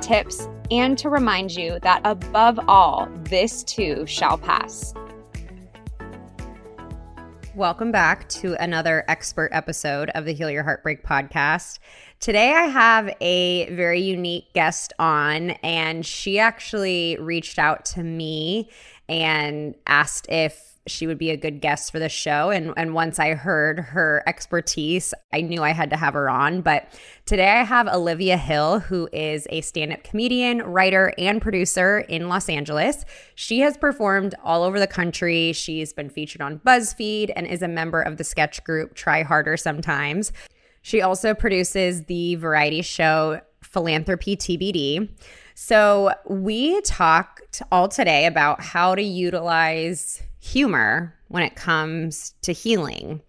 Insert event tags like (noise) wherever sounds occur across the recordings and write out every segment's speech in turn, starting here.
tips, and to remind you that above all, this too shall pass. Welcome back to another expert episode of the Heal Your Heartbreak podcast. Today, I have a very unique guest on, and she actually reached out to me and asked if she would be a good guest for the show. And, and once I heard her expertise, I knew I had to have her on. But today I have Olivia Hill, who is a stand up comedian, writer, and producer in Los Angeles. She has performed all over the country. She's been featured on BuzzFeed and is a member of the sketch group Try Harder Sometimes. She also produces the variety show Philanthropy TBD. So, we talked all today about how to utilize humor when it comes to healing.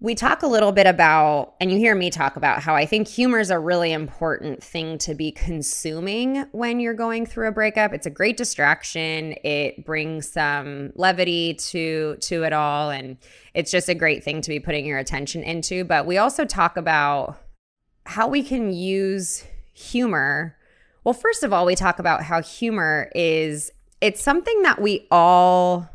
We talk a little bit about, and you hear me talk about how I think humor is a really important thing to be consuming when you're going through a breakup. It's a great distraction. It brings some levity to to it all, and it's just a great thing to be putting your attention into. But we also talk about how we can use humor. Well, first of all, we talk about how humor is it's something that we all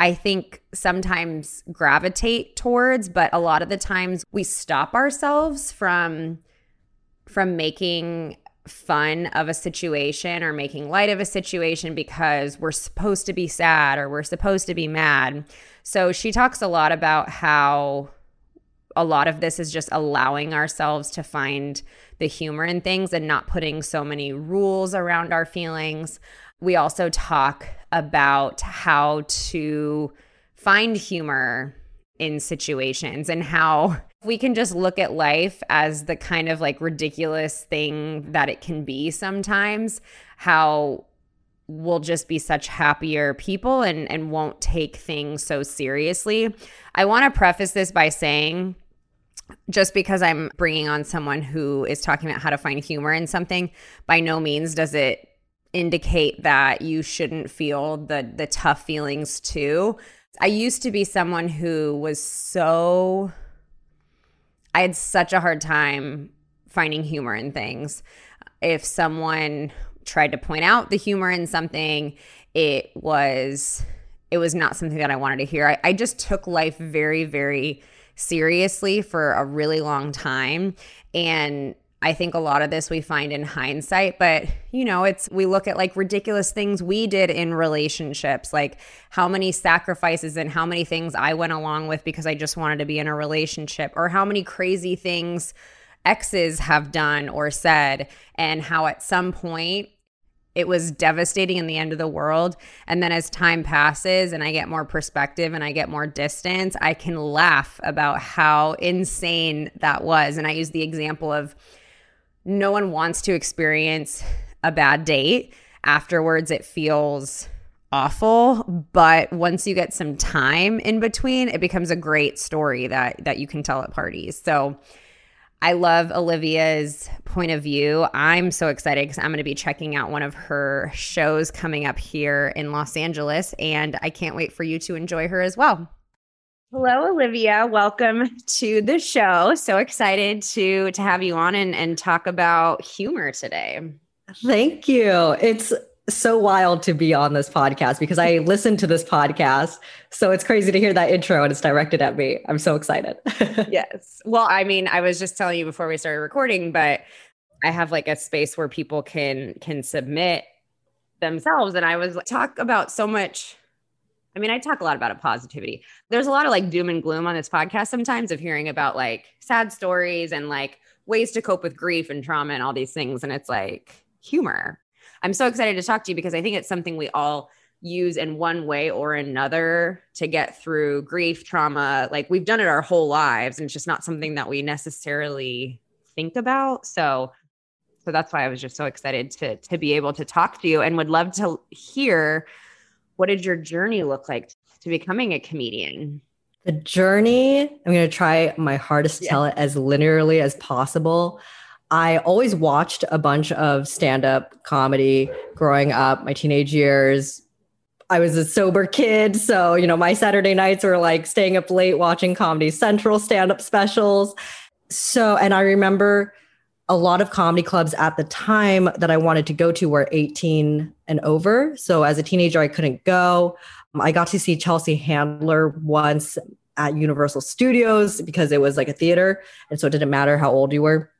I think sometimes gravitate towards, but a lot of the times we stop ourselves from from making fun of a situation or making light of a situation because we're supposed to be sad or we're supposed to be mad. So she talks a lot about how a lot of this is just allowing ourselves to find the humor in things and not putting so many rules around our feelings we also talk about how to find humor in situations and how we can just look at life as the kind of like ridiculous thing that it can be sometimes, how we'll just be such happier people and, and won't take things so seriously. I want to preface this by saying, just because I'm bringing on someone who is talking about how to find humor in something, by no means does it indicate that you shouldn't feel the the tough feelings too. I used to be someone who was so I had such a hard time finding humor in things. If someone tried to point out the humor in something, it was it was not something that I wanted to hear. I, I just took life very, very seriously for a really long time. And I think a lot of this we find in hindsight, but you know, it's we look at like ridiculous things we did in relationships, like how many sacrifices and how many things I went along with because I just wanted to be in a relationship, or how many crazy things exes have done or said, and how at some point it was devastating in the end of the world. And then as time passes and I get more perspective and I get more distance, I can laugh about how insane that was. And I use the example of, no one wants to experience a bad date. Afterwards, it feels awful, but once you get some time in between, it becomes a great story that that you can tell at parties. So I love Olivia's point of view. I'm so excited because I'm going to be checking out one of her shows coming up here in Los Angeles, and I can't wait for you to enjoy her as well. Hello, Olivia. Welcome to the show. So excited to to have you on and, and talk about humor today. Thank you. It's so wild to be on this podcast because I listen to this podcast. So it's crazy to hear that intro and it's directed at me. I'm so excited. (laughs) yes. Well, I mean, I was just telling you before we started recording, but I have like a space where people can can submit themselves and I was like, talk about so much mean, I talk a lot about positivity. There's a lot of like doom and gloom on this podcast sometimes of hearing about like sad stories and like ways to cope with grief and trauma and all these things. And it's like humor. I'm so excited to talk to you because I think it's something we all use in one way or another to get through grief, trauma. Like we've done it our whole lives, and it's just not something that we necessarily think about. So, so that's why I was just so excited to to be able to talk to you and would love to hear what did your journey look like to becoming a comedian? The journey, I'm going to try my hardest to yeah. tell it as linearly as possible. I always watched a bunch of stand up comedy growing up, my teenage years. I was a sober kid. So, you know, my Saturday nights were like staying up late watching Comedy Central stand up specials. So, and I remember a lot of comedy clubs at the time that I wanted to go to were 18 and over. So as a teenager, I couldn't go. Um, I got to see Chelsea Handler once at Universal Studios because it was like a theater. And so it didn't matter how old you were.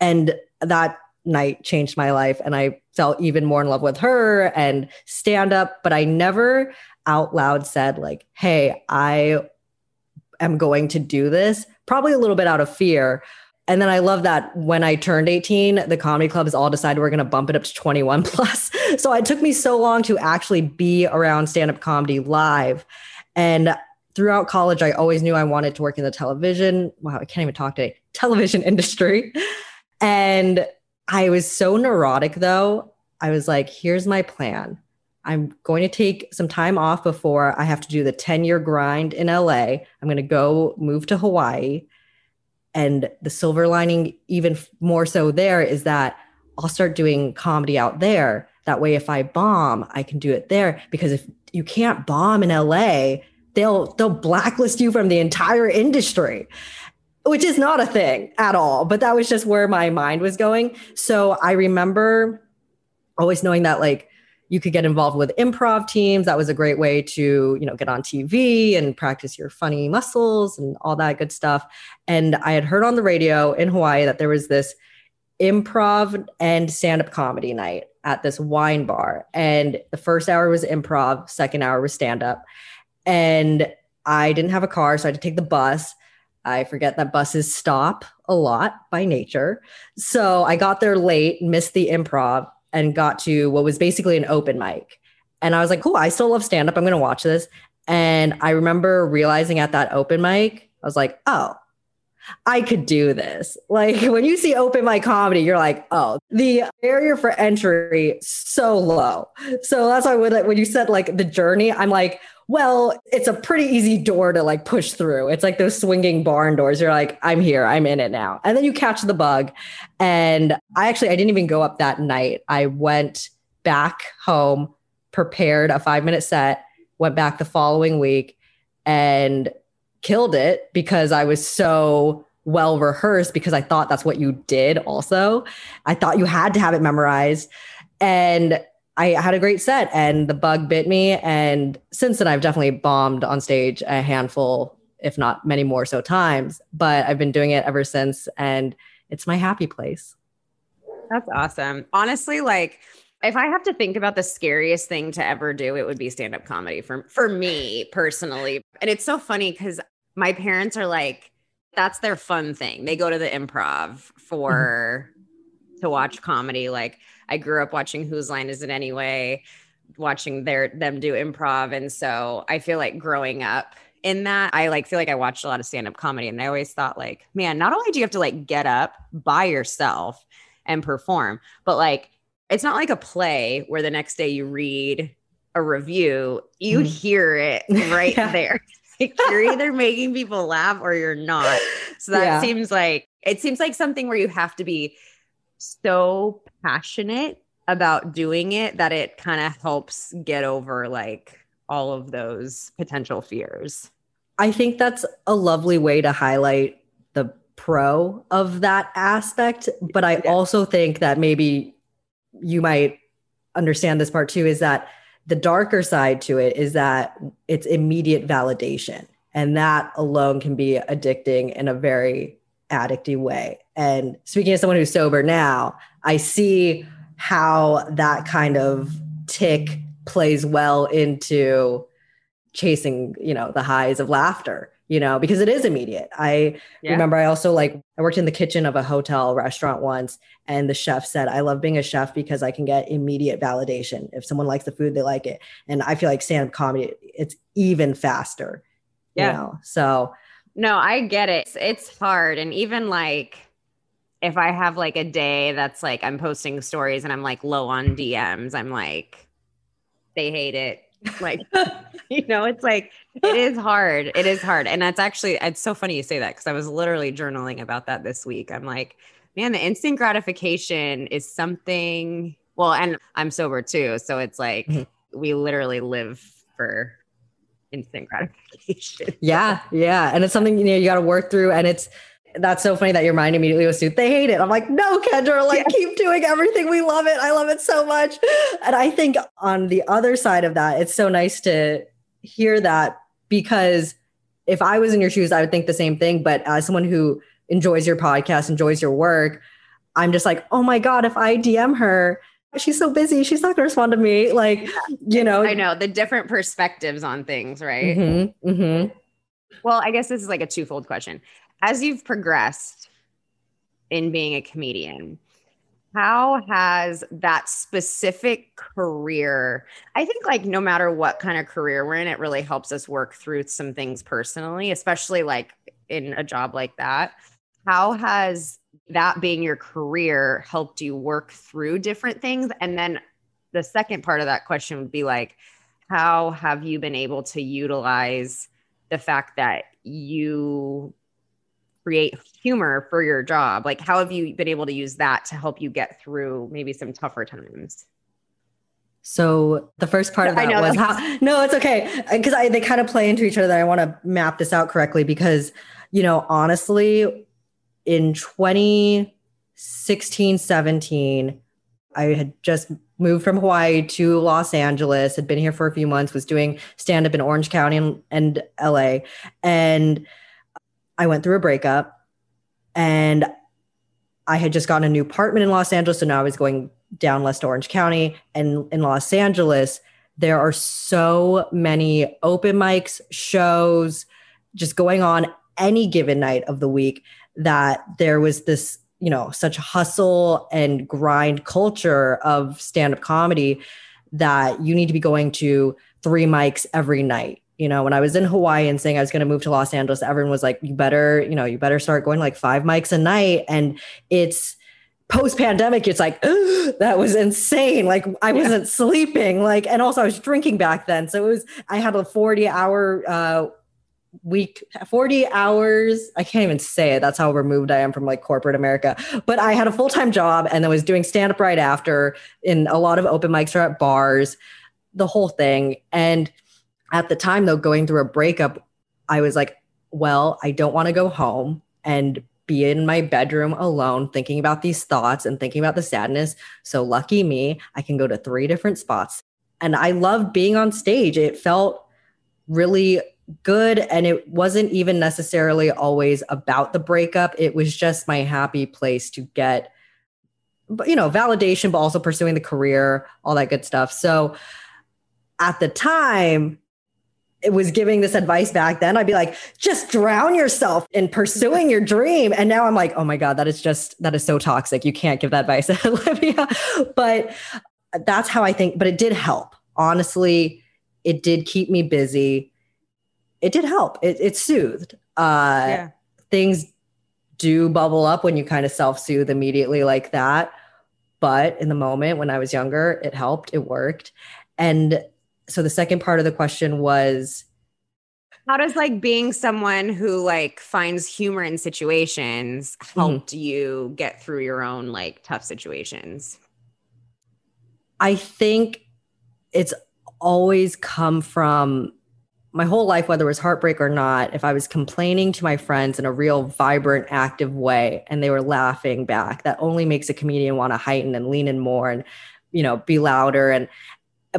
And that night changed my life. And I felt even more in love with her and stand up. But I never out loud said, like, hey, I am going to do this, probably a little bit out of fear and then I love that when I turned 18, the comedy clubs all decided we're going to bump it up to 21 (laughs) plus. So it took me so long to actually be around stand up comedy live. And throughout college, I always knew I wanted to work in the television. Wow, I can't even talk today. (laughs) Television industry. And I was so neurotic though. I was like, here's my plan. I'm going to take some time off before I have to do the 10 year grind in LA. I'm going to go move to Hawaii and the silver lining, even more so there, is that I'll start doing comedy out there. That way, if I bomb, I can do it there. Because if you can't bomb in LA, they'll they'll blacklist you from the entire industry which is not a thing at all but that was just where my mind was going so i remember always knowing that like you could get involved with improv teams. That was a great way to you know get on tv and practice your funny muscles and all that good stuff. And i had heard on the radio in hawaii that there was this improv and stand-up comedy night at this wine bar. And the first hour was improv second hour was stand-up. And i didn't have a car so i had to take the bus. I forget that buses stop a lot by nature. So i got there late missed the improv and got to what was basically an open mic. And I was like, cool, I still love stand up. I'm going to watch this. And I remember realizing at that open mic, I was like, oh, I could do this. Like (laughs) when you see open mic comedy, you're like, oh, the barrier for entry so low. So that's why when, when you said like the journey, I'm like, well, it's a pretty easy door to like push through. It's like those swinging barn doors. You're like, I'm here, I'm in it now. And then you catch the bug. And I actually, I didn't even go up that night. I went back home, prepared a five minute set, went back the following week and killed it because I was so well rehearsed because I thought that's what you did also. I thought you had to have it memorized. And I had a great set and the bug bit me. And since then, I've definitely bombed on stage a handful, if not many more so times, but I've been doing it ever since. And it's my happy place. That's awesome. Honestly, like, if I have to think about the scariest thing to ever do, it would be stand up comedy for, for me personally. And it's so funny because my parents are like, that's their fun thing. They go to the improv for mm-hmm. to watch comedy. Like, I grew up watching Whose Line Is It Anyway, watching their them do improv. And so I feel like growing up in that, I like feel like I watched a lot of stand-up comedy and I always thought like, man, not only do you have to like get up by yourself and perform, but like it's not like a play where the next day you read a review, you mm. hear it (laughs) right yeah. there. Like you're either making people laugh or you're not. So that yeah. seems like it seems like something where you have to be so passionate about doing it that it kind of helps get over like all of those potential fears. I think that's a lovely way to highlight the pro of that aspect. But I yeah. also think that maybe you might understand this part too is that the darker side to it is that it's immediate validation. And that alone can be addicting in a very addicty way. And speaking as someone who's sober now, I see how that kind of tick plays well into chasing, you know, the highs of laughter, you know, because it is immediate. I yeah. remember I also like I worked in the kitchen of a hotel restaurant once and the chef said, "I love being a chef because I can get immediate validation. If someone likes the food, they like it." And I feel like stand-up comedy it's even faster. Yeah. You know? So no, I get it. It's, it's hard and even like if I have like a day that's like I'm posting stories and I'm like low on DMs, I'm like, they hate it. Like, (laughs) you know, it's like, it is hard. It is hard. And that's actually, it's so funny you say that because I was literally journaling about that this week. I'm like, man, the instant gratification is something, well, and I'm sober too. So it's like, mm-hmm. we literally live for instant gratification. Yeah. Yeah. And it's something, you know, you got to work through. And it's, that's so funny that your mind immediately was to they hate it. I'm like, no, Kendra, like keep doing everything. We love it. I love it so much. And I think on the other side of that, it's so nice to hear that because if I was in your shoes, I would think the same thing. But as someone who enjoys your podcast, enjoys your work, I'm just like, oh my God, if I DM her, she's so busy. She's not going to respond to me. Like, you know, I know the different perspectives on things, right? Mm-hmm, mm-hmm. Well, I guess this is like a twofold question as you've progressed in being a comedian, how has that specific career i think like no matter what kind of career we're in it really helps us work through some things personally especially like in a job like that. How has that being your career helped you work through different things? And then the second part of that question would be like how have you been able to utilize the fact that you create humor for your job? Like, how have you been able to use that to help you get through maybe some tougher times? So the first part of that was how no, it's okay. Uh, because I they kind of play into each other I want to map this out correctly because, you know, honestly, in 2016, 17, I had just moved from Hawaii to Los Angeles, had been here for a few months, was doing stand up in Orange County and, and LA. And I went through a breakup and I had just gotten a new apartment in Los Angeles. So now I was going down West Orange County. And in Los Angeles, there are so many open mics, shows just going on any given night of the week that there was this, you know, such hustle and grind culture of stand up comedy that you need to be going to three mics every night you know, when I was in Hawaii and saying I was going to move to Los Angeles, everyone was like, you better, you know, you better start going like five mics a night. And it's post pandemic, it's like, that was insane. Like I wasn't yeah. sleeping. Like, and also I was drinking back then. So it was, I had a 40 hour, uh, week 40 hours i can't even say it that's how removed i am from like corporate america but i had a full-time job and then was doing stand-up right after in a lot of open mics or at bars the whole thing and at the time, though, going through a breakup, I was like, well, I don't want to go home and be in my bedroom alone thinking about these thoughts and thinking about the sadness. So lucky me, I can go to three different spots. And I loved being on stage. It felt really good. And it wasn't even necessarily always about the breakup. It was just my happy place to get, you know, validation, but also pursuing the career, all that good stuff. So at the time, was giving this advice back then, I'd be like, just drown yourself in pursuing your dream. And now I'm like, oh my God, that is just, that is so toxic. You can't give that advice, (laughs) Olivia. But that's how I think, but it did help. Honestly, it did keep me busy. It did help. It, it soothed. Uh, yeah. Things do bubble up when you kind of self soothe immediately like that. But in the moment when I was younger, it helped, it worked. And so the second part of the question was how does like being someone who like finds humor in situations helped mm-hmm. you get through your own like tough situations i think it's always come from my whole life, whether it was heartbreak or not, if I was complaining to my friends in a real vibrant, active way and they were laughing back, that only makes a comedian want to heighten and lean in more and, you know, be louder. And,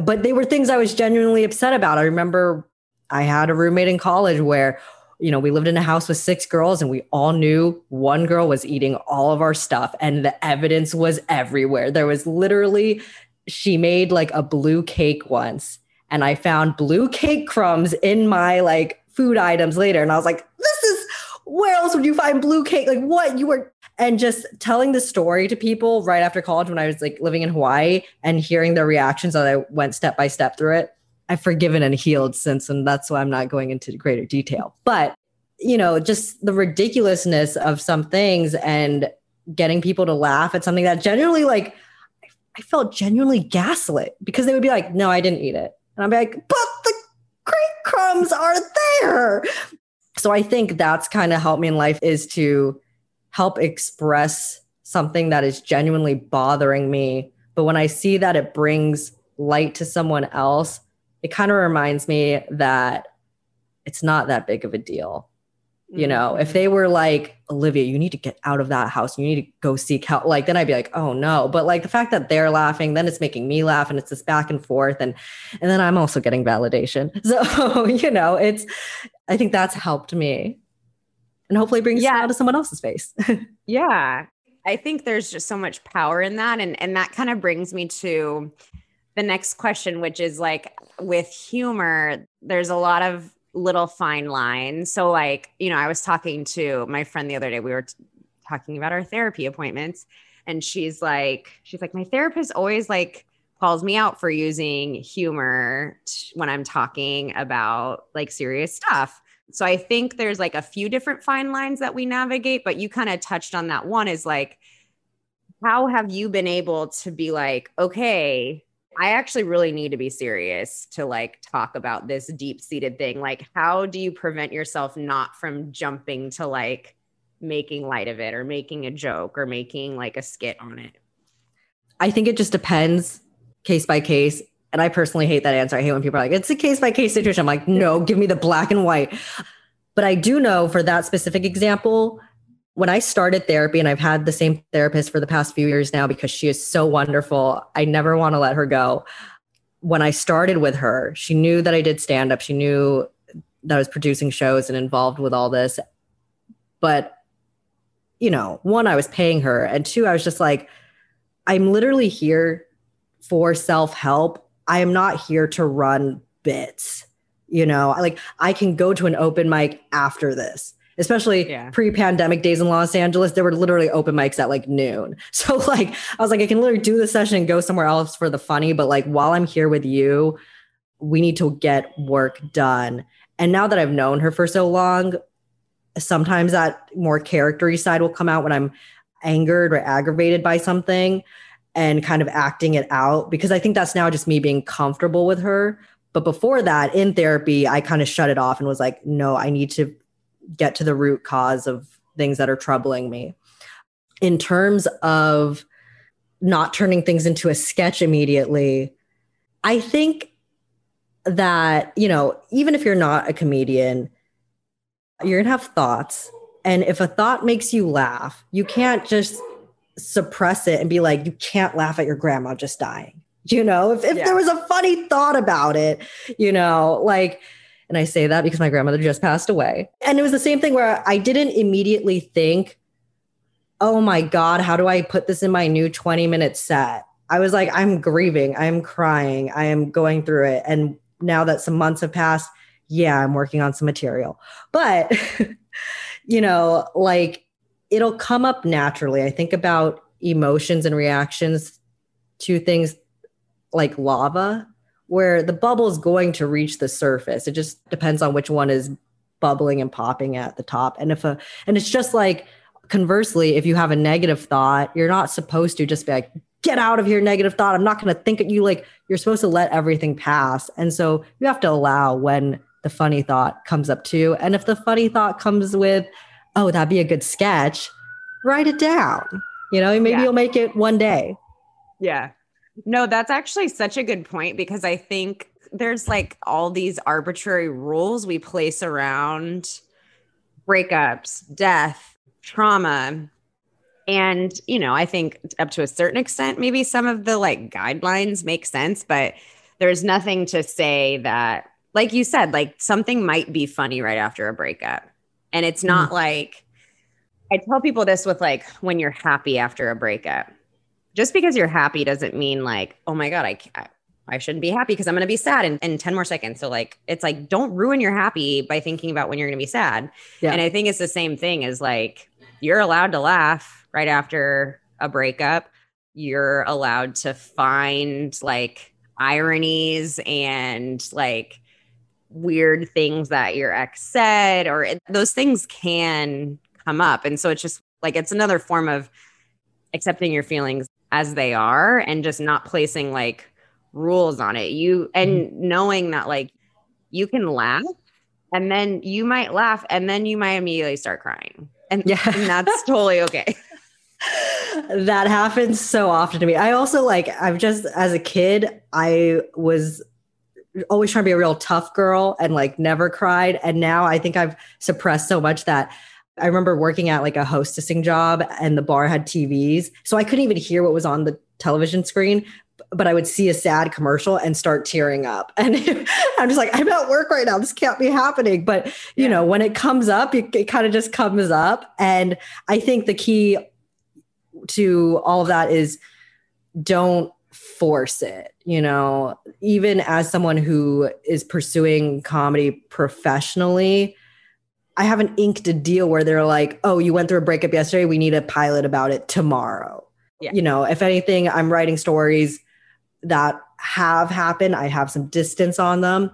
but they were things I was genuinely upset about. I remember I had a roommate in college where, you know, we lived in a house with six girls and we all knew one girl was eating all of our stuff and the evidence was everywhere. There was literally, she made like a blue cake once and I found blue cake crumbs in my like food items later. And I was like, this is where else would you find blue cake? Like what you were and just telling the story to people right after college when I was like living in Hawaii and hearing their reactions as I went step by step through it. I've forgiven and healed since, and that's why I'm not going into greater detail. But you know, just the ridiculousness of some things and getting people to laugh at something that genuinely like I felt genuinely gaslit because they would be like, no, I didn't eat it. And be like, but the cake crumbs are there. So I think that's kind of helped me in life is to help express something that is genuinely bothering me. But when I see that it brings light to someone else, it kind of reminds me that it's not that big of a deal. You know, if mm-hmm. they were like, Olivia, you need to get out of that house, you need to go seek help, like then I'd be like, oh no. But like the fact that they're laughing, then it's making me laugh and it's this back and forth. And and then I'm also getting validation. (laughs) So, you know, it's I think that's helped me. And hopefully brings yeah. out to someone else's face. (laughs) yeah. I think there's just so much power in that. And and that kind of brings me to the next question, which is like with humor, there's a lot of little fine lines. So, like, you know, I was talking to my friend the other day, we were t- talking about our therapy appointments, and she's like, she's like, my therapist always like calls me out for using humor t- when I'm talking about like serious stuff. So I think there's like a few different fine lines that we navigate, but you kind of touched on that one is like, how have you been able to be like, okay, I actually really need to be serious to like talk about this deep seated thing. Like, how do you prevent yourself not from jumping to like making light of it or making a joke or making like a skit on it? I think it just depends case by case. And I personally hate that answer. I hate when people are like, it's a case by case situation. I'm like, no, give me the black and white. But I do know for that specific example, when I started therapy, and I've had the same therapist for the past few years now because she is so wonderful, I never want to let her go. When I started with her, she knew that I did stand up. She knew that I was producing shows and involved with all this. But, you know, one, I was paying her. And two, I was just like, I'm literally here for self help. I am not here to run bits. You know, like I can go to an open mic after this especially yeah. pre-pandemic days in Los Angeles, there were literally open mics at like noon. (laughs) So like I was like, I can literally do the session and go somewhere else for the funny, but like while I'm here with you, we need to get work done. And now that I've known her for so long, sometimes that more charactery side will come out when I'm angered or aggravated by something and kind of acting it out because I think that's now just me being comfortable with her. But before that, in therapy, I kind of shut it off and was like, no, I need to get to the root cause of things that are troubling me. In terms of not turning things into a sketch immediately, I think that, you know, even if you're not a comedian, you're going to have thoughts. And if a thought makes you laugh, you can't just suppress it and be like, you can't laugh at your grandma just dying. You know, if, if yeah. there was a funny thought about it, you know, like and I say that because my grandmother just passed away. And it was the same thing where I didn't immediately think, oh my God, how do I put this in my new 20 minute set? I was like, I'm grieving, I'm crying, I am going through it. And now that some months have passed, yeah, I'm working on some material. But, (laughs) you know, like it'll come up naturally. I think about emotions and reactions to things like lava where the bubble is going to reach the surface. It just depends on which one is bubbling and popping at the top. And if a and it's just like conversely, if you have a negative thought, you're not supposed to just be like, get out of here, negative thought. I'm not going to think at you. Like you're supposed to let everything pass. And so you have to allow when the funny thought comes up too. And if the funny thought comes with, oh, that'd be a good sketch, write it down. You know, maybe yeah. you'll make it one day. Yeah. No, that's actually such a good point because I think there's like all these arbitrary rules we place around breakups, death, trauma. And, you know, I think up to a certain extent, maybe some of the like guidelines make sense, but there's nothing to say that, like you said, like something might be funny right after a breakup. And it's not mm-hmm. like, I tell people this with like when you're happy after a breakup. Just because you're happy doesn't mean like, oh my God, I, can't I shouldn't be happy because I'm going to be sad in, in 10 more seconds. So, like, it's like, don't ruin your happy by thinking about when you're going to be sad. Yeah. And I think it's the same thing as like, you're allowed to laugh right after a breakup. You're allowed to find like ironies and like weird things that your ex said, or it, those things can come up. And so it's just like, it's another form of accepting your feelings as they are and just not placing like, rules on it. You and mm-hmm. knowing that like you can laugh and then you might laugh and then you might immediately start crying. And, yeah. and that's (laughs) totally okay. that happens so often to me. I also like I've just as a kid, I was always trying to be a real tough girl and like never cried. And now I think I've suppressed so much that I remember working at like a hostessing job and the bar had TVs. So I couldn't even hear what was on the television screen, but I would see a sad commercial and start tearing up. (laughs) And I'm just like, I'm at work right now. This can't be happening. But, you yeah. know, when it comes up, it, it kind of just comes up. And I think the key to all of that is don't force it. You know, even as someone who is pursuing comedy professionally, I haven't inked a deal where they're like, oh, you went through a breakup yesterday. We need a pilot about it tomorrow. Yeah. You know, if anything, I'm writing stories that have happened. I have some distance on them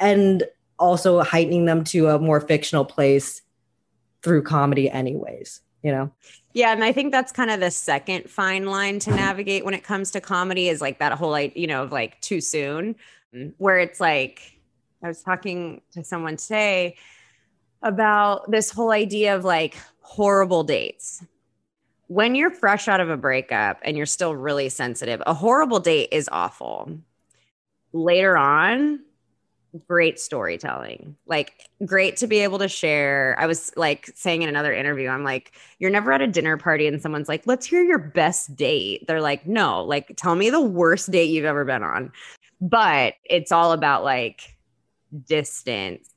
and also heightening them to a more fictional place through comedy, anyways, you know? Yeah, and I think that's kind of the second fine line to navigate when it comes to comedy is like that whole like, you know, of like too soon, mm-hmm. where it's like I was talking to someone today about this whole idea of like horrible dates when you're fresh out of a breakup and you're still really sensitive, a horrible date is awful. Later on, great storytelling. Like great to be able to share. I was like saying in another interview, I'm like, you're never at a dinner party and someone's like, let's hear your best date. They're like, no, like tell me the worst date you've ever been on. But it's all about like distance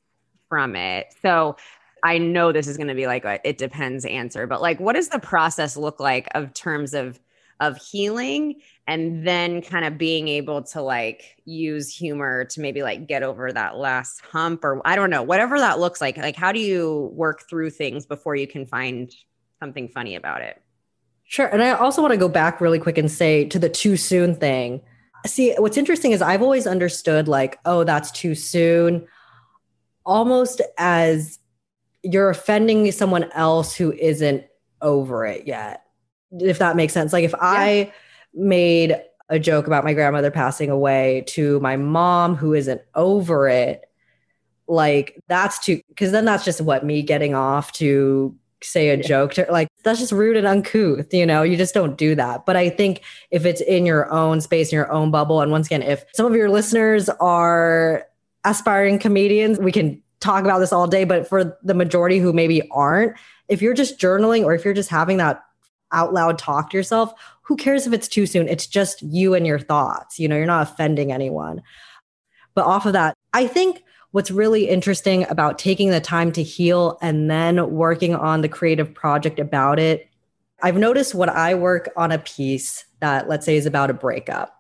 from it. So I know this is going to be like a it depends answer, but like what does the process look like of terms of of healing and then kind of being able to like use humor to maybe like get over that last hump or I don't know, whatever that looks like. Like how do you work through things before you can find something funny about it? Sure. And I also want to go back really quick and say to the too soon thing. See, what's interesting is I've always understood like, oh, that's too soon almost as you're offending someone else who isn't over it yet. If that makes sense. Like if yeah. I made a joke about my grandmother passing away to my mom who isn't over it, like that's too because then that's just what me getting off to say a yeah. joke to like that's just rude and uncouth you know you just don't do that but i think if it's in your own space in your own bubble and once again if some of your listeners are aspiring comedians we can talk about this all day, but for the majority who maybe aren't, if you're just journaling or if you're just having that out loud talk to yourself, who cares if it's too soon? It's just you and your thoughts. You know, you're not offending anyone. But off of that, I think what's really interesting about taking the time to heal and then working on the creative project about it. I've noticed when I work on a piece that, let's say, is about a breakup.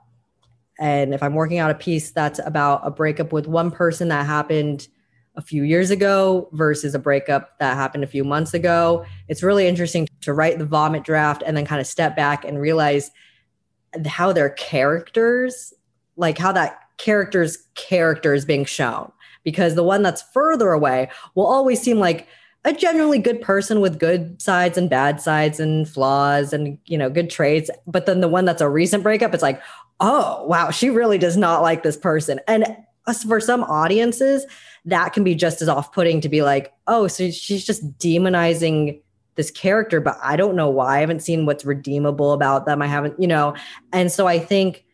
And if I'm working on a piece that's about a breakup with one person that happened a few years ago versus a breakup that happened a few months ago. It's really interesting to write the vomit draft and then kind of step back and realize how their characters, like how that character's character is being shown. Because the one that's further away will always seem like a generally good person with good sides and bad sides and flaws and you know good traits but then the one that's a recent breakup it's like oh wow she really does not like this person and for some audiences that can be just as off-putting to be like, oh, so she's just demonizing this character, but I don't know why. I haven't seen what's redeemable about them. I haven't, you know. And so I think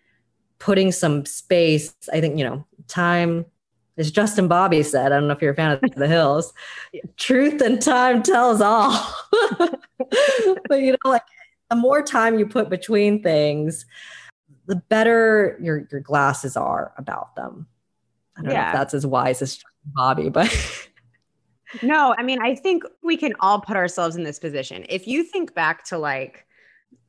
putting some space, I think, you know, time, as Justin Bobby said, I don't know if you're a fan of The Hills, (laughs) truth and time tells all. (laughs) but you know, like the more time you put between things, the better your your glasses are about them. I don't yeah. know if that's as wise as Bobby, but (laughs) no, I mean, I think we can all put ourselves in this position. If you think back to like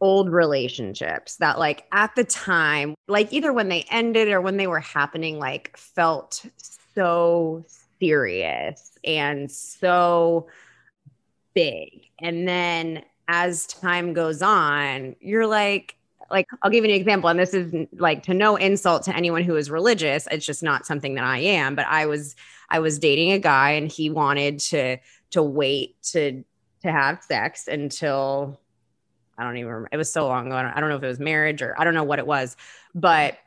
old relationships that like at the time, like either when they ended or when they were happening, like felt so serious and so big. And then as time goes on, you're like, like I'll give you an example, and this is like to no insult to anyone who is religious. It's just not something that I am. But I was I was dating a guy, and he wanted to to wait to to have sex until I don't even remember. It was so long ago. I don't, I don't know if it was marriage or I don't know what it was, but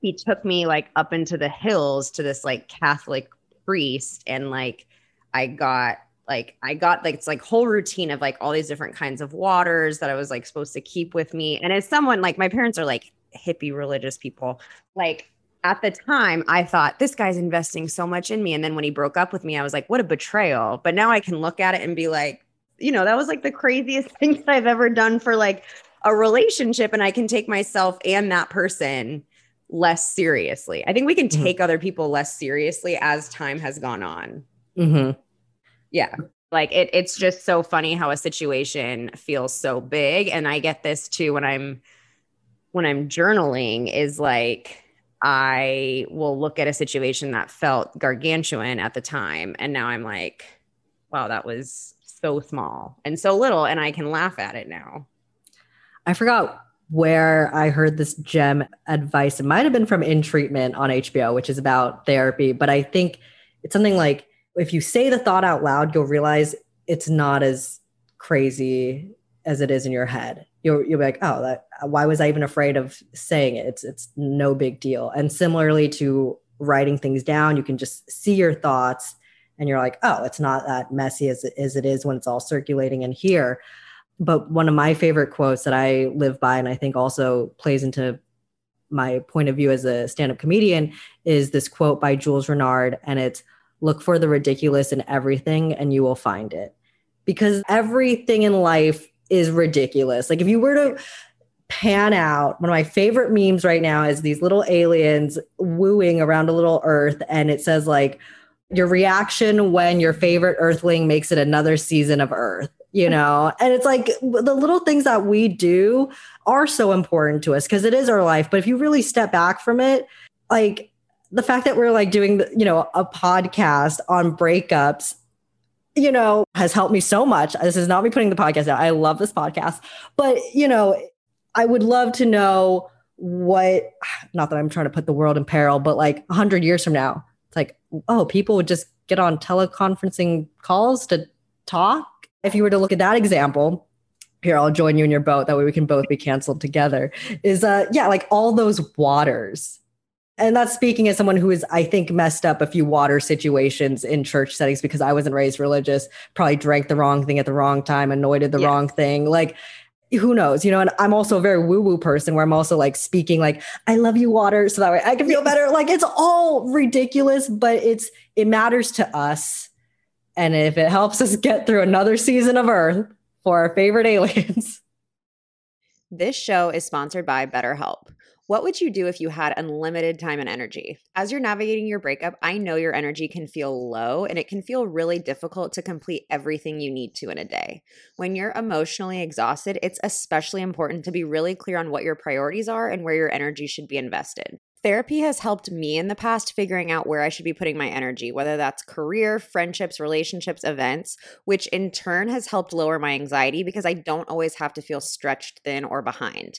he took me like up into the hills to this like Catholic priest, and like I got like I got like it's like whole routine of like all these different kinds of waters that I was like supposed to keep with me. And as someone like my parents are like hippie religious people, like at the time I thought this guy's investing so much in me. And then when he broke up with me, I was like, what a betrayal. But now I can look at it and be like, you know, that was like the craziest (laughs) thing that I've ever done for like a relationship. And I can take myself and that person less seriously. I think we can mm-hmm. take mm-hmm. other people less seriously as time has gone on. Mm-hmm. Yeah. Like it it's just so funny how a situation feels so big and I get this too when I'm when I'm journaling is like I will look at a situation that felt gargantuan at the time and now I'm like wow that was so small and so little and I can laugh at it now. I forgot where I heard this gem advice. It might have been from In Treatment on HBO, which is about therapy, but I think it's something like if you say the thought out loud, you'll realize it's not as crazy as it is in your head. You'll you'll be like, oh, that, why was I even afraid of saying it? It's it's no big deal. And similarly to writing things down, you can just see your thoughts, and you're like, oh, it's not that messy as as it is when it's all circulating in here. But one of my favorite quotes that I live by, and I think also plays into my point of view as a stand-up comedian, is this quote by Jules Renard, and it's look for the ridiculous in everything and you will find it. Because everything in life is ridiculous. Like if you were to pan out, one of my favorite memes right now is these little aliens wooing around a little earth and it says like your reaction when your favorite earthling makes it another season of earth you (laughs) know and it's like the little things that we do are so important to us because it is our life but if you really step back from it like the fact that we're like doing, you know, a podcast on breakups, you know, has helped me so much. This is not me putting the podcast out. I love this podcast, but you know, I would love to know what, not that I'm trying to put the world in peril, but like a hundred years from now, it's like, oh, people would just get on teleconferencing calls to talk. If you were to look at that example, here I'll join you in your boat. That way we can both be canceled together. Is uh yeah, like all those waters and that's speaking as someone who is, I think, messed up a few water situations in church settings because I wasn't raised religious, probably drank the wrong thing at the wrong time, anointed the yes. wrong thing. Like, who knows, you know? And I'm also a very woo woo person where I'm also like speaking, like, I love you, water, so that way I can feel better. Like, it's all ridiculous, but it's, it matters to us. And if it helps us get through another season of Earth for our favorite aliens. This show is sponsored by BetterHelp. What would you do if you had unlimited time and energy? As you're navigating your breakup, I know your energy can feel low and it can feel really difficult to complete everything you need to in a day. When you're emotionally exhausted, it's especially important to be really clear on what your priorities are and where your energy should be invested. Therapy has helped me in the past figuring out where I should be putting my energy, whether that's career, friendships, relationships, events, which in turn has helped lower my anxiety because I don't always have to feel stretched thin or behind.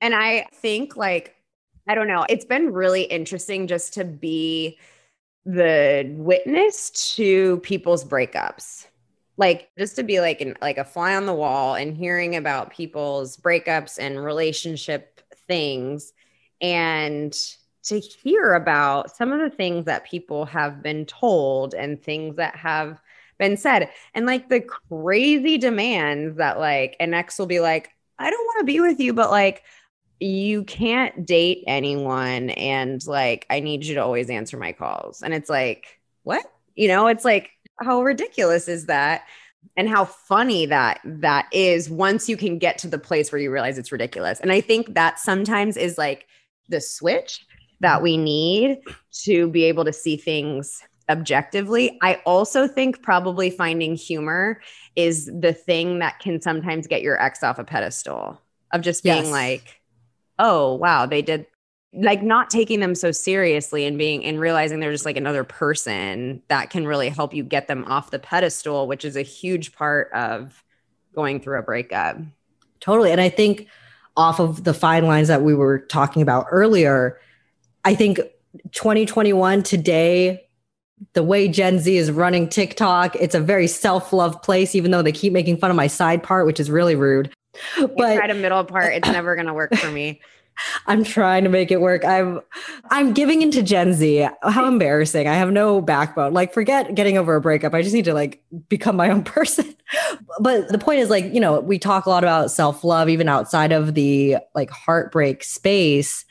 And I think, like, I don't know, it's been really interesting just to be the witness to people's breakups. Like just to be like an, like a fly on the wall and hearing about people's breakups and relationship things and to hear about some of the things that people have been told and things that have been said and like the crazy demands that like an ex will be like I don't want to be with you but like you can't date anyone and like I need you to always answer my calls. And it's like, what? You know, it's like how ridiculous is that? And how funny that that is once you can get to the place where you realize it's ridiculous. And I think that sometimes is like the switch that we need to be able to see things objectively. I also think probably finding humor is the thing that can sometimes get your ex off a pedestal of just being yes. like, oh, wow, they did like not taking them so seriously and being and realizing they're just like another person that can really help you get them off the pedestal, which is a huge part of going through a breakup. Totally. And I think off of the fine lines that we were talking about earlier, I think 2021 today, the way Gen Z is running TikTok, it's a very self love place, even though they keep making fun of my side part, which is really rude but try to middle part. It's never going to work for me. (laughs) I'm trying to make it work. I'm I'm giving into Gen Z. How embarrassing. I have no backbone. Like forget getting over a breakup. I just need to like become my own (laughs) person. but the point is like, you know, we talk a lot about self-love even outside of the like heartbreak space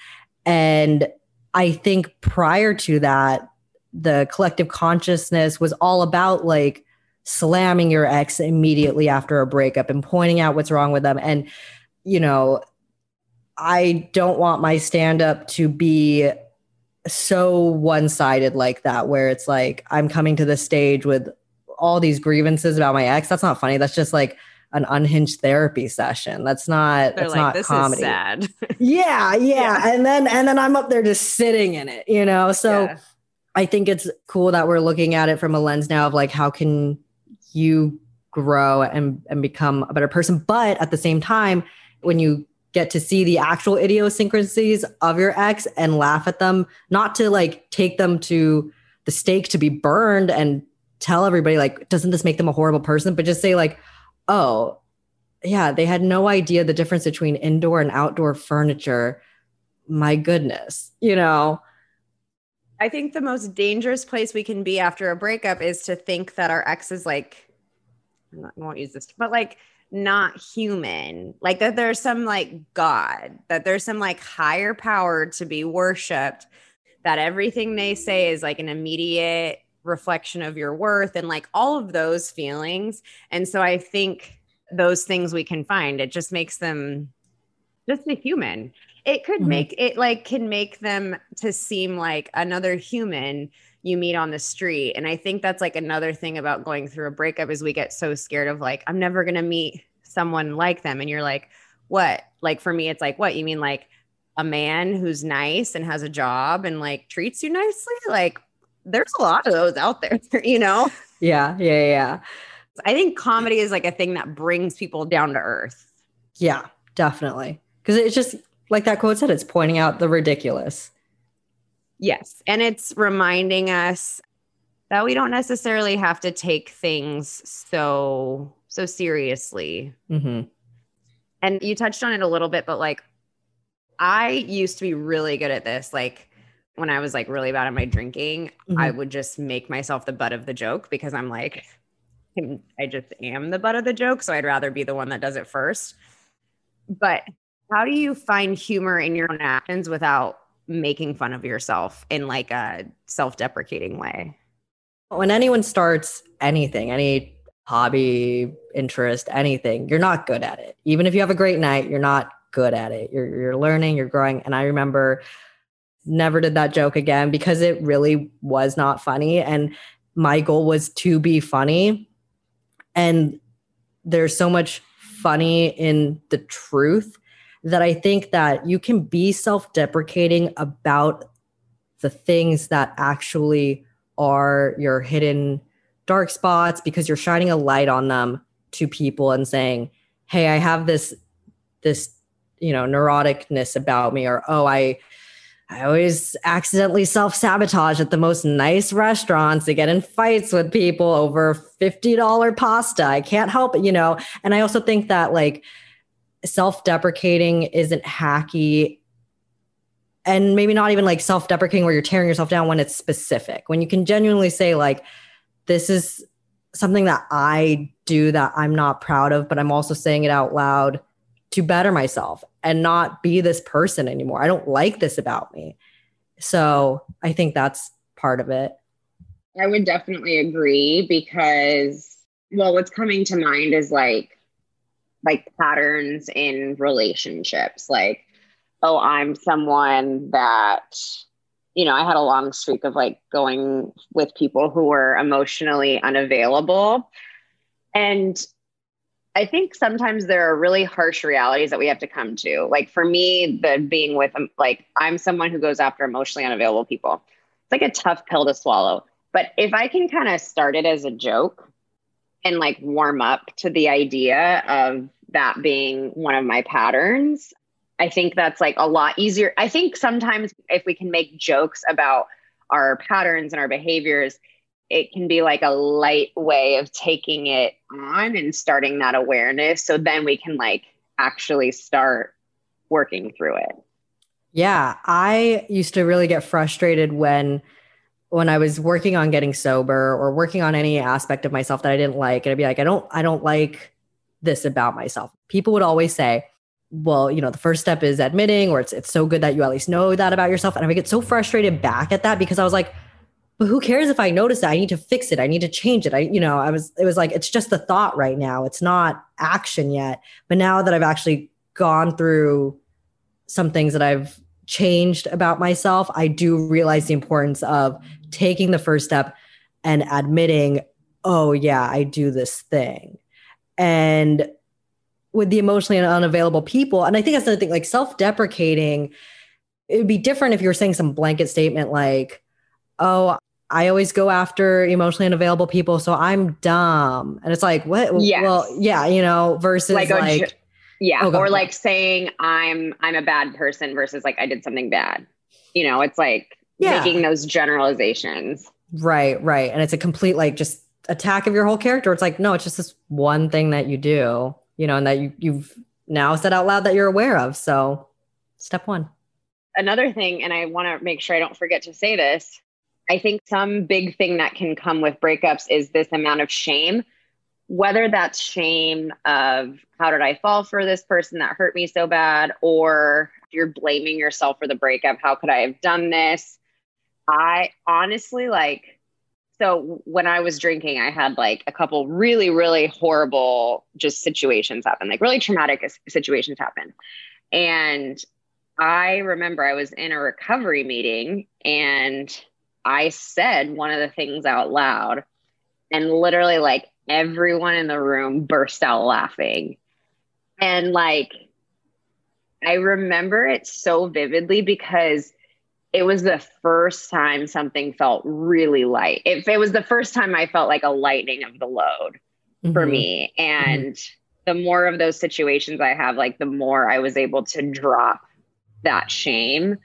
and I think prior to that the collective consciousness was all about like slamming your ex immediately after a breakup and pointing out what's wrong with them. And, you know, I don't want my stand up to be so one sided like that, where it's like I'm coming to the stage with all these grievances about my ex. That's not funny. That's just like an unhinged therapy session. That's not They're that's like, not this comedy. Sad. (laughs) yeah, yeah, yeah. And then and then I'm up there just sitting in it, you know. So yeah. I think it's cool that we're looking at it from a lens now of like how can you grow and, and become a better person. But at the same time, when you get to see the actual idiosyncrasies of your ex and laugh at them, not to like take them to the stake to be burned and tell everybody, like, doesn't this make them a horrible person? But just say, like, oh, yeah, they had no idea the difference between indoor and outdoor furniture. My goodness, you know? I think the most dangerous place we can be after a breakup is to think that our ex is like, I won't use this, but like not human. Like that there's some like God, that there's some like higher power to be worshiped, that everything they say is like an immediate reflection of your worth and like all of those feelings. And so I think those things we can find, it just makes them just a human it could mm-hmm. make it like can make them to seem like another human you meet on the street. And i think that's like another thing about going through a breakup is we get so scared of like i'm never going to meet someone like them. And you're like what? Like for me it's like what? You mean like a man who's nice and has a job and like treats you nicely? Like there's a lot of those out there (laughs) you know? Yeah yeah yeah i think comedy is like a thing that brings people down to earth. Yeah definitely. Because it's just like that quote said, it's pointing out the ridiculous. Yes. And it's reminding us that we don't necessarily have to take things so so seriously. Mm-hmm. And you touched on it a little bit, but like I used to be really good at this. Like when I was like really bad at my drinking, mm-hmm. I would just make myself the butt of the joke because I'm like, I just am the butt of the joke. So I'd rather be the one that does it first. But how do you find humor in your own actions without making fun of yourself in like a self-deprecating way? When anyone starts anything, any hobby, interest, anything, you're not good at it. Even if you have a great night, you're not good at it. You're you're learning, you're growing. And I remember never did that joke again because it really was not funny. And my goal was to be funny. And there's so much funny in the truth that I think that you can be self-deprecating about the things that actually are your hidden dark spots because you're shining a light on them to people and saying, "Hey, I have this this you know neuroticness about me," or "Oh, I." I always accidentally self sabotage at the most nice restaurants to get in fights with people over $50 pasta. I can't help it, you know. And I also think that like self deprecating isn't hacky and maybe not even like self deprecating where you're tearing yourself down when it's specific. When you can genuinely say, like, this is something that I do that I'm not proud of, but I'm also saying it out loud to better myself and not be this person anymore. I don't like this about me. So I think that's part of it. I would definitely agree because, well, what's coming to mind is like, like patterns in relationships. Like, oh, I'm someone that, you know, I had a long streak of like going with people who were emotionally unavailable. And I think sometimes there are really harsh realities that we have to come to. Like for me, the being with um, like I'm someone who goes after emotionally unavailable people. It's like a tough pill to swallow. But if I can kind of start it as a joke and like warm up to the idea of that being one of my patterns, I think that's like a lot easier. I think sometimes if we can make jokes about our patterns and our behaviors, it can be like a light way of taking it on and starting that awareness. So then we can like actually start working through it. Yeah, I used to really get frustrated when when I was working on getting sober or working on any aspect of myself that I didn't like. And I'd be like, I don't I don't like this about myself. People would always say, well, you know, the first step is admitting, or it's it's so good that you at least know that about yourself. And I would get so frustrated back at that because I was like, but who cares if I notice that? I need to fix it. I need to change it. I, you know, I was, it was like, it's just the thought right now. It's not action yet. But now that I've actually gone through some things that I've changed about myself, I do realize the importance of taking the first step and admitting, oh, yeah, I do this thing. And with the emotionally unavailable people, and I think that's another thing, like self deprecating, it would be different if you were saying some blanket statement like, oh, I always go after emotionally unavailable people, so I'm dumb. And it's like, what? Yes. Well, yeah, you know, versus like, like yeah, oh, or like saying I'm I'm a bad person versus like I did something bad. You know, it's like yeah. making those generalizations. Right, right. And it's a complete like just attack of your whole character. It's like, no, it's just this one thing that you do, you know, and that you you've now said out loud that you're aware of. So step one. Another thing, and I want to make sure I don't forget to say this, I think some big thing that can come with breakups is this amount of shame, whether that's shame of how did I fall for this person that hurt me so bad, or you're blaming yourself for the breakup. How could I have done this? I honestly like, so when I was drinking, I had like a couple really, really horrible just situations happen, like really traumatic situations happen. And I remember I was in a recovery meeting and I said one of the things out loud, and literally, like, everyone in the room burst out laughing. And, like, I remember it so vividly because it was the first time something felt really light. If it was the first time I felt like a lightening of the load mm-hmm. for me. And mm-hmm. the more of those situations I have, like, the more I was able to drop that shame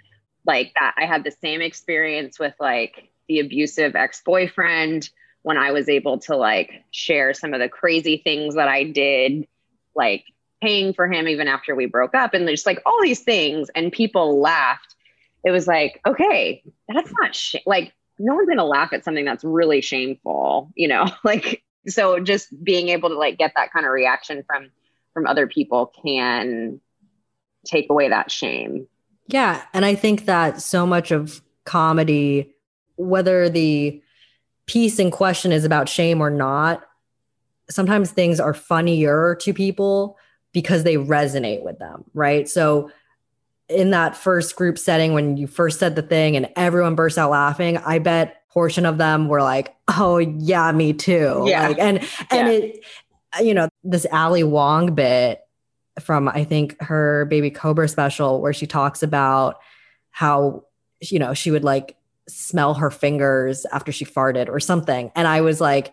like that i had the same experience with like the abusive ex-boyfriend when i was able to like share some of the crazy things that i did like paying for him even after we broke up and just like all these things and people laughed it was like okay that's not sh- like no one's gonna laugh at something that's really shameful you know (laughs) like so just being able to like get that kind of reaction from from other people can take away that shame yeah. And I think that so much of comedy, whether the piece in question is about shame or not, sometimes things are funnier to people because they resonate with them, right? So in that first group setting when you first said the thing and everyone burst out laughing, I bet portion of them were like, "Oh yeah, me too." Yeah. Like, and and Yeah. it you know, this Ali Wong bit from I think her baby Cobra special where she talks about how you know, she would like smell her fingers after she farted or something. And I was like,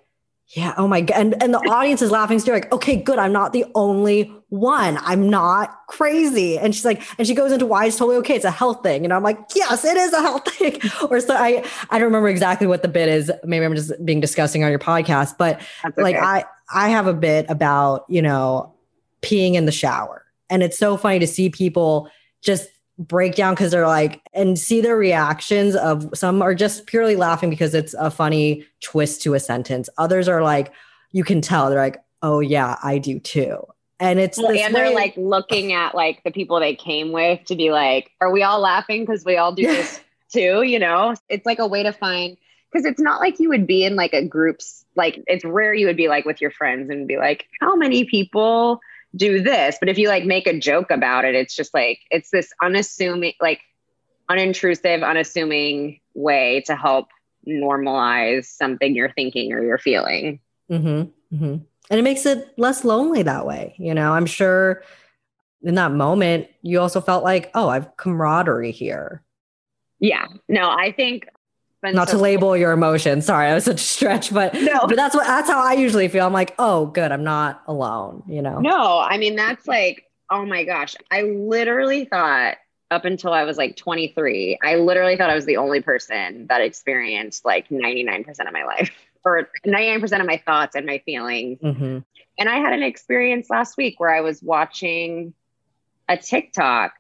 yeah, oh my god. And and the audience is laughing still like, okay, good. I'm not the only one. I'm not crazy. And she's like, and she goes into why it's totally okay. It's a health thing. And I'm like, yes, it is a health (laughs) thing. or so I I don't remember exactly what the bit is. Maybe I'm just being disgusting on your podcast, but That's like. I I have a bit about, you know, peeing in the shower. And it's so funny to see people just break down because they're like and see their reactions of some are just purely laughing because it's a funny twist to a sentence. Others are like, you can tell they're like, oh yeah, I do too. And it's Well, and they're way- like looking at like the people they came with to be like, are we all laughing because we all do this too? You know, it's like a way to find because it's not like you would be in like a groups like it's rare you would be like with your friends and be like, how many people do this? But if you like make a joke about it, it's just like it's this unassuming, like unintrusive, unassuming way to help normalize something you're thinking or you're feeling. Mhm, mhm. And it makes it less lonely that way. You know, I'm sure in that moment you also felt like, oh, I've camaraderie here. Yeah. No, I think Not to label your emotions. Sorry, I was such a stretch, but No. but that's what that's how I usually feel. I'm like, oh, good, I'm not alone. You know. No, I mean that's like, oh my gosh. I literally thought up until I was like 23, I literally thought I was the only person that experienced like 99% of my life (laughs) or 99% of my thoughts and my feelings. hmm And I had an experience last week where I was watching a TikTok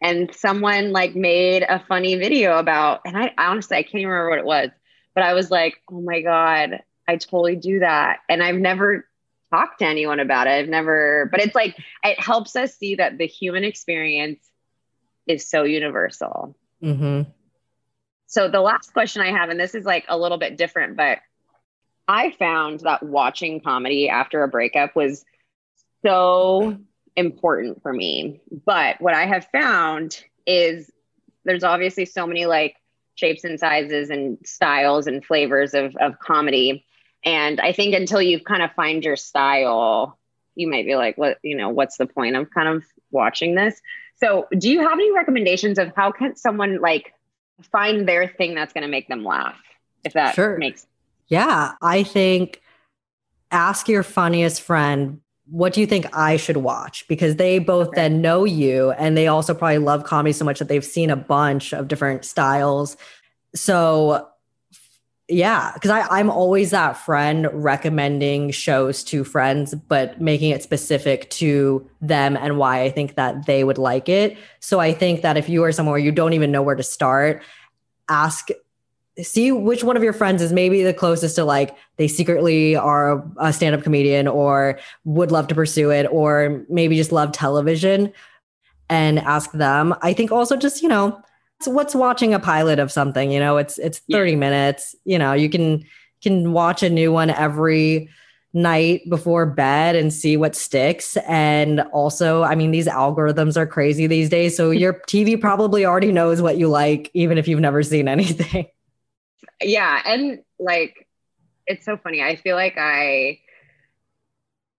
and someone like made a funny video about, and I, I honestly, I can't even remember what it was, but I was like, oh my God, I totally do that. And I've never talked to anyone about it. I've never, but it's like, it helps us see that the human experience is so universal. hmm So the last question I have, and this is like a little bit different, but I found that watching comedy after a breakup was so important for me. But what I have found is there's obviously so many like shapes and sizes and styles and flavors of, of comedy. And I think until you kind of find your style, you might be like, what, you know, what's the point of kind of watching this? So do you have any recommendations of how can someone like find their thing that's going to make them laugh? If that Sure. makes Yeah, I think ask your funniest friend, what do you think I should watch? Because they both then know you and they also probably love comedy so much that they've seen a bunch of different styles. So yeah, because I'm always that friend recommending shows to friends, but making it specific to them and why I think that they would like it. So I think that if you are somewhere you don't even know where to start, ask see which one of your friends is maybe the closest to like they secretly are a stand-up comedian or would love to pursue it or maybe just love television and ask them. I think also just you know what's watching a pilot of something you know it's it's 30 minutes you know you can can watch a new one every night before bed and see what sticks. And also i mean these algorithms are crazy these days. So your tv probably already knows what you like even if you've never seen (laughs) anything yeah and like it's so funny i feel like i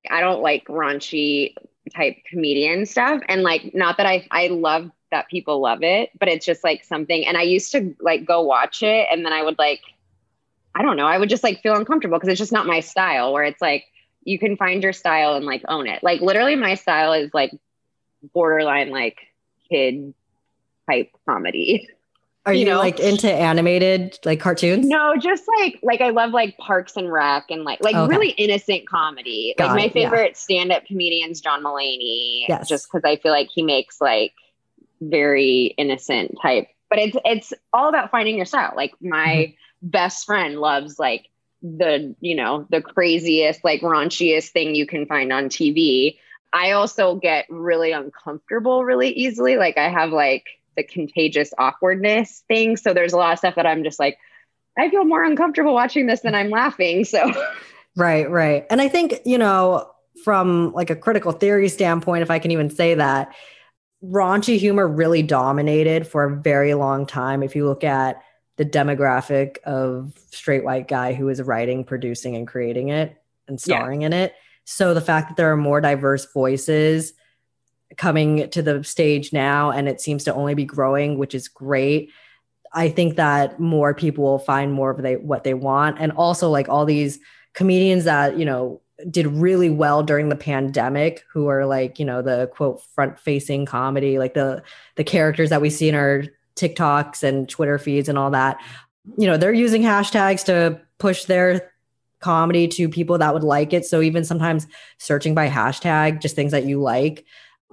i don't like raunchy type comedian stuff and like not that i i love that people love it but it's just like something and i used to like go watch it and then i would like i don't know i would just like feel uncomfortable because it's just not my style where it's like you can find your style and like own it. Like literally my style is like borderline like kid type comedy (laughs) Are you, You know? like into animated like cartoons? No, just like like I love like Parks and Rec and like like Okay. really innocent comedy. Got like my it, yeah. favorite stand-up comedian's John Mulaney. Yes. Just because I feel like he makes like very innocent type. But it's it's all about finding your style. Like my Mm-hmm. best friend loves like the you know the craziest like raunchiest thing you can find on TV. I also get really uncomfortable really easily. Like I have like the contagious awkwardness thing. So there's a lot of stuff that I'm just like, I feel more uncomfortable watching this than I'm laughing. So Right, right. And I think, you know, from like a critical theory standpoint, if I can even say that, raunchy humor really dominated for a very long time. If you look at the demographic of straight white guy who is writing, producing, and creating it and starring yeah. in it. So the fact that there are more diverse voices coming to the stage now and it seems to only be growing, which is great. I think that more people will find more of they, what they want. And also like all these comedians that, you know, did really well during the pandemic who are like you know the quote front facing comedy like the the characters that we see in our tiktoks and twitter feeds and all that you know they're using hashtags to push their comedy to people that would like it so even sometimes searching by hashtag just things that you like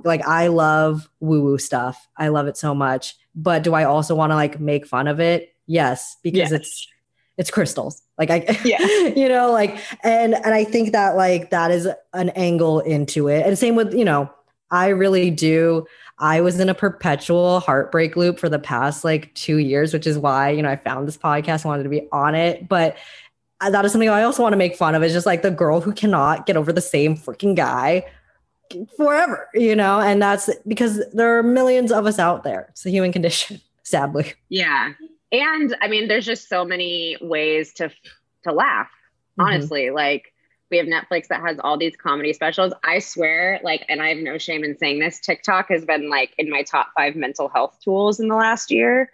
like i love woo woo stuff. I love it so much. But do i also want to like make fun of it? Yes because yes. it's it's crystals. Like i (laughs) yeah. you know like and and i think that like that is an angle into it. And same with you know i really do i was in a perpetual heartbreak loop for the past like two years which is why you know i found this podcast and wanted to be on it. But uh, that is something i also want to make fun of is just like the girl who cannot get over the same freaking guy forever you know and that's because there are millions of us out there it's a human condition (laughs) sadly yeah and I mean, there's just so many ways to to laugh. Mm-hmm. Honestly, mm-hmm. like we have Netflix that has all these comedy specials. I swear, like, and I have no shame in saying this, TikTok has been like in my top five mental health tools in the last year.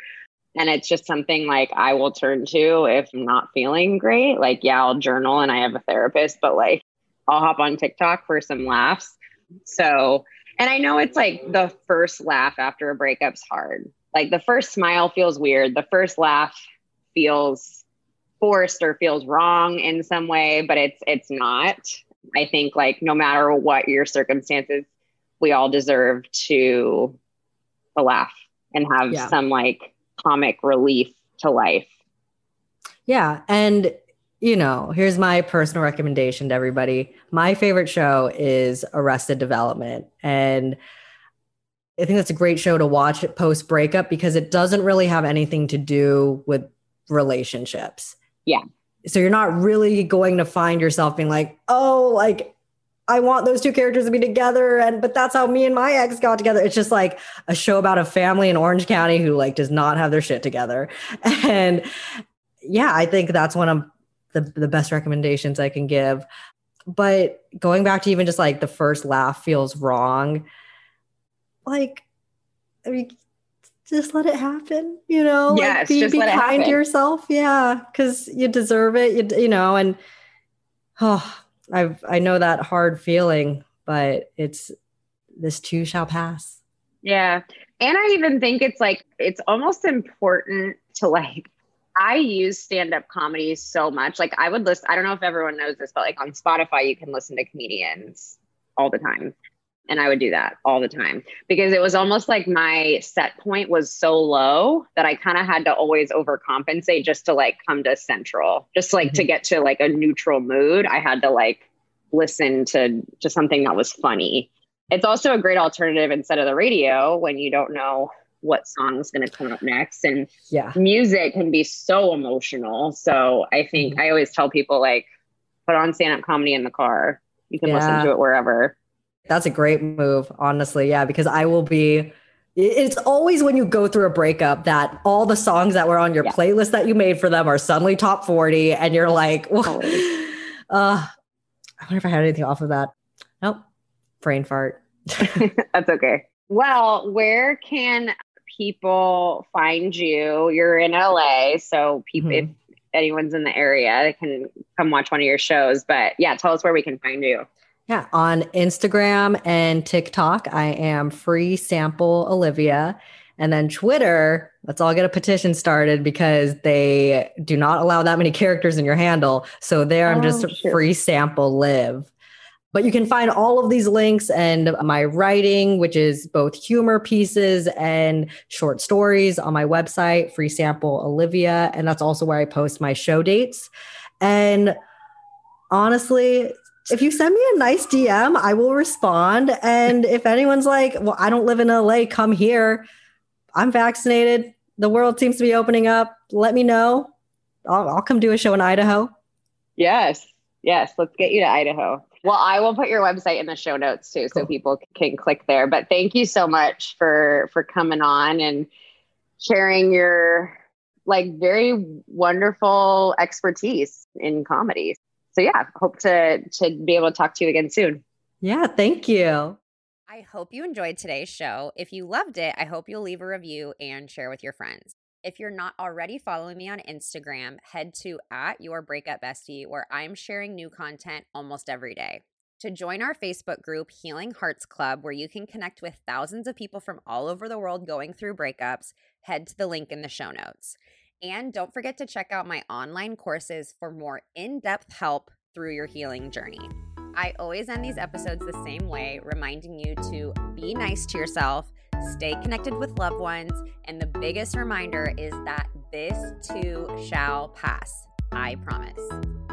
And it's just something like I will turn to if I'm not feeling great. Like, yeah, I'll journal and I have a therapist, but like I'll hop on TikTok for some laughs. So, and I know it's like the first laugh after a breakup's hard. Like the first smile feels weird. The first laugh feels forced or feels wrong in some way but it's it's not. I think like no matter what your circumstances we all deserve to to laugh and have yeah. some like comic relief to life. Yeah and you know here's my personal recommendation to everybody my favorite show is arrested development and I think that's a great show to watch post breakup because it doesn't really have anything to do with relationships. Yeah. So you're not really going to find yourself being like, oh, like I want those two characters to be together. And but that's how me and my ex got together. It's just like a show about a family in Orange County who like does not have their shit together. (laughs) And yeah, I think that's one of the, the best recommendations I can give. But going back to even just like the first laugh feels wrong like I mean just let it happen, you know? Yes, like be, just be let kind to yourself. Yeah. Cause you deserve it. You, you know, and oh, I've, I know that hard feeling, but it's, this too shall pass. Yeah. And I even think it's like, it's almost important to like, I use stand up comedy so much. Like, I would listen, I don't know if everyone knows this, but like on Spotify, you can listen to comedians all the time. And I would do that all the time because it was almost like my set point was so low that I kind of had to always overcompensate just to like come to central, just like mm-hmm. to get to like a neutral mood. I had to like listen to to something that was funny. It's also a great alternative instead of the radio when you don't know what song is going to come up next and yeah music can be so emotional so i think mm-hmm. i always tell people like put on stand-up comedy in the car you can yeah. listen to it wherever that's a great move, honestly. Yeah, because I will be. It's always when you go through a breakup that all the songs that were on your yeah. playlist that you made for them are suddenly top 40, and you're like, well, (laughs) uh, I wonder if I had anything off of that. Nope. Brain fart. (laughs) That's okay. Well, where can people find you? You're in LA, so people, mm-hmm. if anyone's in the area, they can come watch one of your shows. But yeah, tell us where we can find you. Yeah, on Instagram and TikTok, I am free sample Olivia. And then Twitter, let's all get a petition started because they do not allow that many characters in your handle. So there I'm just oh, free sample live. But you can find all of these links and my writing, which is both humor pieces and short stories on my website, Free Sample Olivia. And that's also where I post my show dates. And honestly, if you send me a nice DM, I will respond. And (laughs) if anyone's like, well, I don't live in LA, come here. I'm vaccinated. The world seems to be opening up. Let me know. I'll, I'll come do a show in Idaho. Yes. Yes. Let's get you to Idaho. Well, I will put your website in the show notes too, so people can click there. But thank you so much for for coming on and sharing your like very wonderful expertise in comedy. So yeah, hope to to be able to talk to you again soon. Yeah, thank you. I hope you enjoyed today's show. If you loved it, I hope you'll leave a review and share with your friends. If you're not already following me on Instagram, head to at your breakup bestie, where I'm sharing new content almost every day. To join our Facebook group, Healing Hearts Club, where you can connect with thousands of people from all over the world going through breakups, head to the link in the show notes. And don't forget to check out my online courses for more in depth help through your healing journey. I always end these episodes the same way, reminding you to be nice to yourself, stay connected with loved ones, and the biggest reminder is that this too shall pass. I promise.